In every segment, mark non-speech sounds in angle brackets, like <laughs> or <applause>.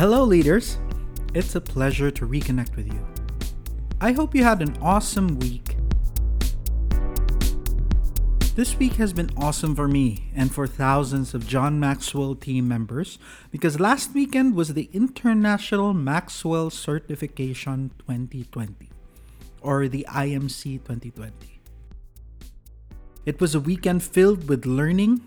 Hello, leaders. It's a pleasure to reconnect with you. I hope you had an awesome week. This week has been awesome for me and for thousands of John Maxwell team members because last weekend was the International Maxwell Certification 2020 or the IMC 2020. It was a weekend filled with learning,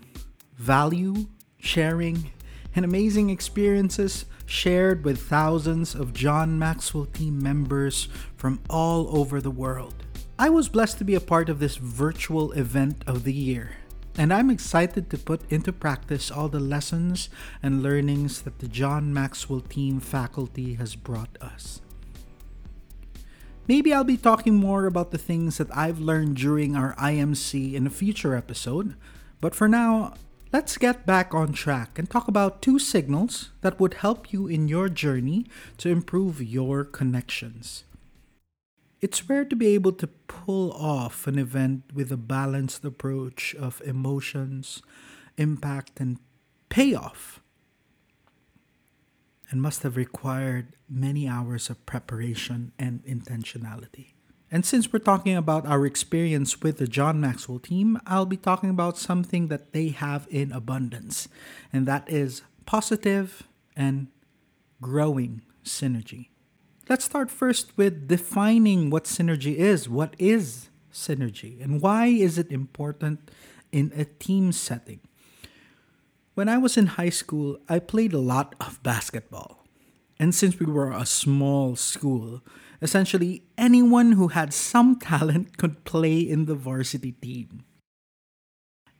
value, sharing, and amazing experiences shared with thousands of John Maxwell team members from all over the world. I was blessed to be a part of this virtual event of the year, and I'm excited to put into practice all the lessons and learnings that the John Maxwell team faculty has brought us. Maybe I'll be talking more about the things that I've learned during our IMC in a future episode, but for now, Let's get back on track and talk about two signals that would help you in your journey to improve your connections. It's rare to be able to pull off an event with a balanced approach of emotions, impact, and payoff, and must have required many hours of preparation and intentionality. And since we're talking about our experience with the John Maxwell team, I'll be talking about something that they have in abundance, and that is positive and growing synergy. Let's start first with defining what synergy is. What is synergy, and why is it important in a team setting? When I was in high school, I played a lot of basketball. And since we were a small school, Essentially, anyone who had some talent <laughs> could play in the varsity team.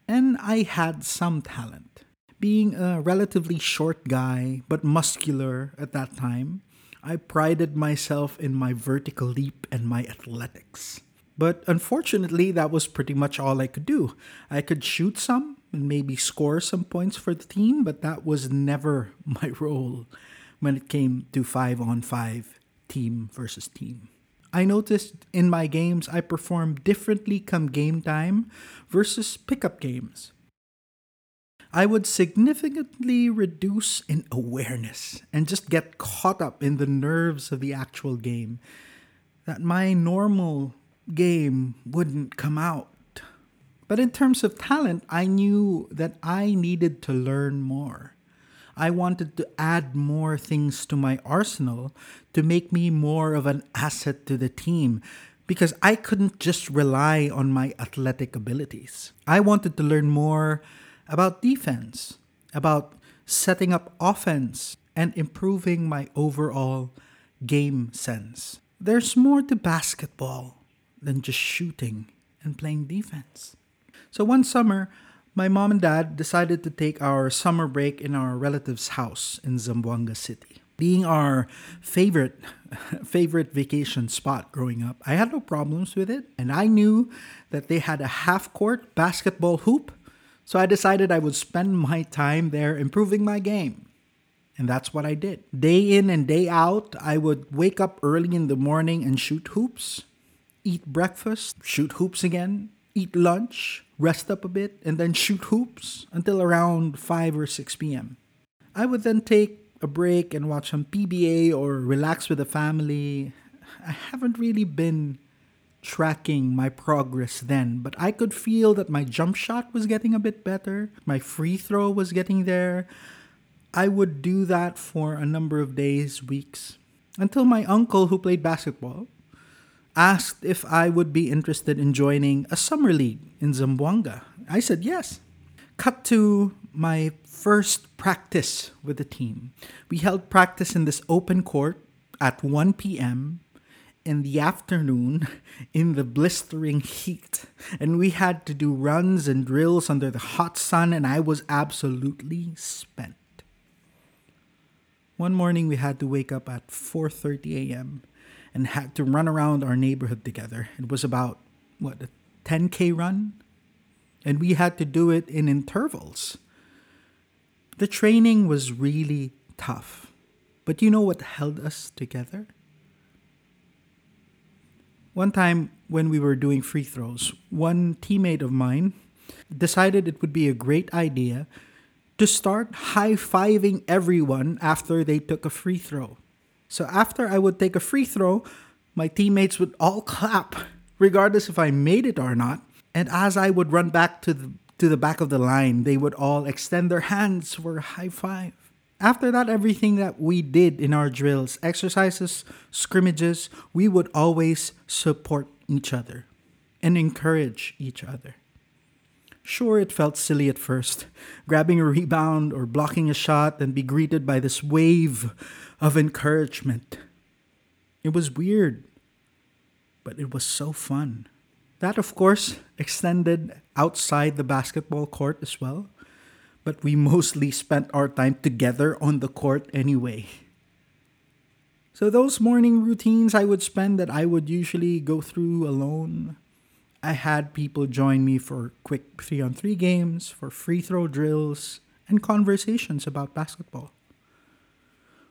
And I had some talent. Being a relatively short guy, but muscular at that time, I prided myself in my vertical leap and my athletics. But unfortunately, that was pretty much all I could do. I could shoot some and maybe score some points for the team, but that was never <laughs> my role when it came to 5 on 5 team versus team. I noticed in my games I perform differently come game time versus pickup games. I would significantly reduce in awareness and just get caught up in the nerves of the actual game that my normal game wouldn't come out. But in terms of talent, I knew that I needed to learn more. I wanted to add more things to my arsenal to make me more of an asset to the team because I couldn't just rely on my athletic abilities. I wanted to learn more about defense, about setting up offense, and improving my overall game sense. There's more to basketball than just shooting and playing defense. So one summer, my mom and dad decided to take our summer break in our relative's house in Zamboanga City. Being our favorite <laughs> favorite vacation spot growing up, I had no problems with it, and I knew that they had a half-court basketball hoop, so I decided I would spend my time there improving my game. And that's what I did. Day in and day out, I would wake up early in the morning and shoot hoops, eat breakfast, shoot hoops again, eat lunch, rest up a bit, and then shoot hoops until around 5 or 6 p.m. I would then take a break and watch some PBA or relax with the family. I haven't really been tracking my progress then, but I could feel that my jump shot was getting a bit better, my free throw was getting there. I would do that for a number of days, weeks, until my uncle, who played basketball, asked if I would be interested in joining a summer league in Zamboanga. I said yes. Cut to my first practice with the team. We held practice in this open court at 1 p.m. in the afternoon <laughs> in the blistering heat. And we had to do runs and drills under the hot sun, and I was absolutely spent. One morning we had to wake up at 4:30 a.m and had to run around our neighborhood together. It was about, what, a 10K run? And we had to do it in intervals. The training was really tough. But you know what held us together? One time when we were doing free throws, one teammate of mine decided it would be a great idea to start high fiving everyone after they took a free throw. So after I would take a free throw, my teammates would all <laughs> clap, regardless if I made it or not. And as I would run back to the to the back of the line, they would all extend their hands for a high five. After that, everything that we did in our drills, exercises, scrimmages, we would always support each other and encourage each other. Sure, it felt silly at first, grabbing a rebound or blocking a shot and be greeted by this wave of encouragement. It was weird, but it was so fun. That, of course, extended outside the basketball court as well, but we mostly spent our time together on the court anyway. So, those morning routines I would spend that I would usually go through alone, I had people join me for quick three on three games, for free throw drills, and conversations about basketball.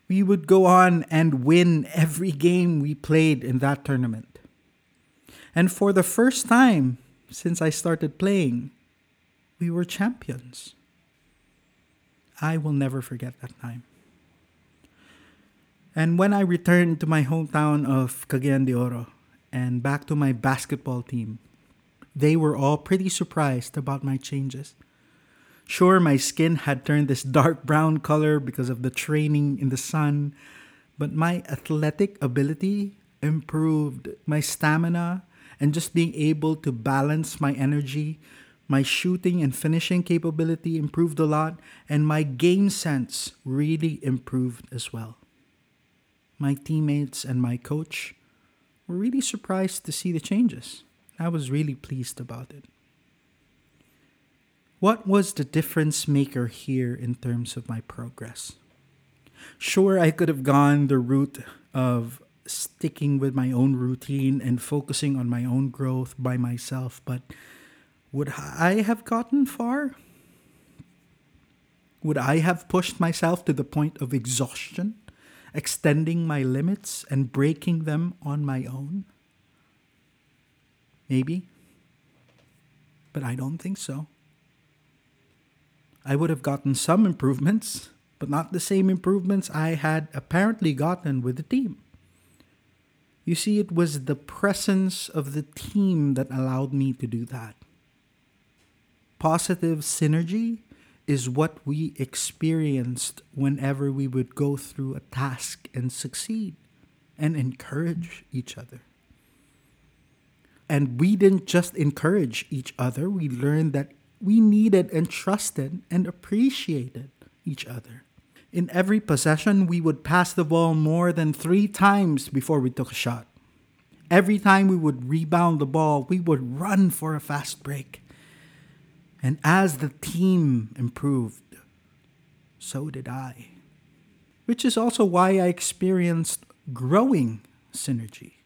We would go on and win every game we played in that tournament. And for the first time since I started playing, we were champions. I will never forget that time. And when I returned to my hometown of Cagayan de Oro and back to my basketball team, they were all pretty surprised about my changes. Sure, my skin had turned this dark brown color because of the training in the sun, but my athletic ability improved. My stamina and just being able to balance my energy, my shooting and finishing capability improved a lot, and my game sense really improved as well. My teammates and my coach were really surprised to see the changes. I was really pleased about it. What was the difference maker here in terms of my progress? Sure, I could have gone the route of sticking with my own routine and focusing on my own growth by myself, but would I have gotten far? Would I have pushed myself to the point of exhaustion, extending my limits and breaking them on my own? Maybe. But I don't think so. I would have gotten some improvements, but not the same improvements I had apparently gotten with the team. You see, it was the presence of the team that allowed me to do that. Positive synergy is what we experienced whenever we would go through a task and succeed and encourage each other. And we didn't just encourage each other, we learned that we needed and trusted and appreciated each other. In every possession, we would pass the ball more than three times before we took a shot. Every time we would rebound the ball, we would run for a fast break. And as the team improved, so did I. Which is also why I experienced growing synergy.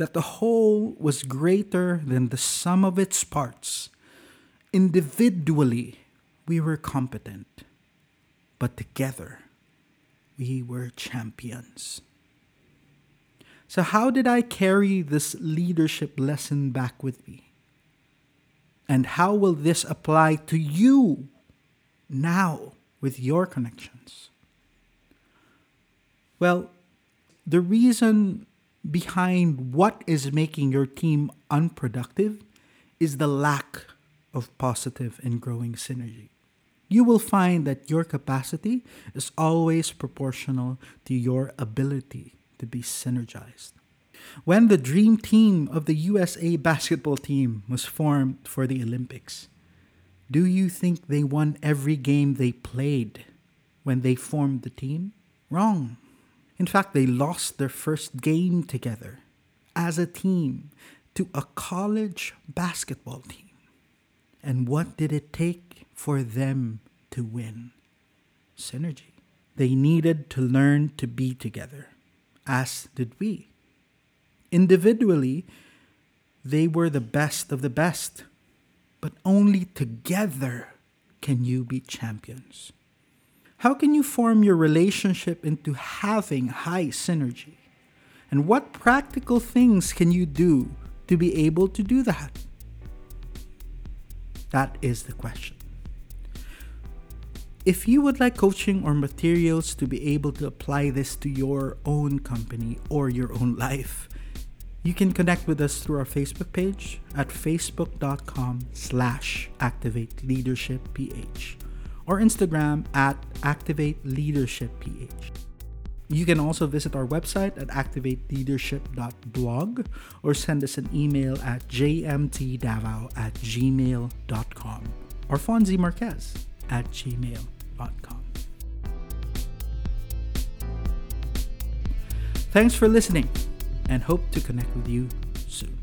That the whole was greater than the sum of its parts. Individually, we were competent but together we were champions. So, how did I carry this leadership lesson back with me? And how will this apply to you now with your connections? Well, the reason behind what is making your team unproductive is the lack of positive and growing synergy you will find that your capacity is always proportional to your ability to be synergized. When the dream team of the USA basketball team was formed for the Olympics, do you think they won every game they played when they formed the team? Wrong. In fact, they lost their first game together as a team to a college basketball team. And what did it take for them to win? Synergy. They needed to learn to be together, as did we. Individually, they were the best of the best, but only together can you be champions. How can you form your relationship into having high synergy? And what practical things can you do to be able to do that? That is the question. If you would like coaching or materials to be able to apply this to your own company or your own life, you can connect with us through our Facebook page at facebook.com slash activate leadership ph or Instagram at activate leadership ph. You can also visit our website at activateleadership.blog or send us an email at jmtdavao at gmail.com or Fonzie Marquez at gmail.com. Thanks for listening and hope to connect with you soon.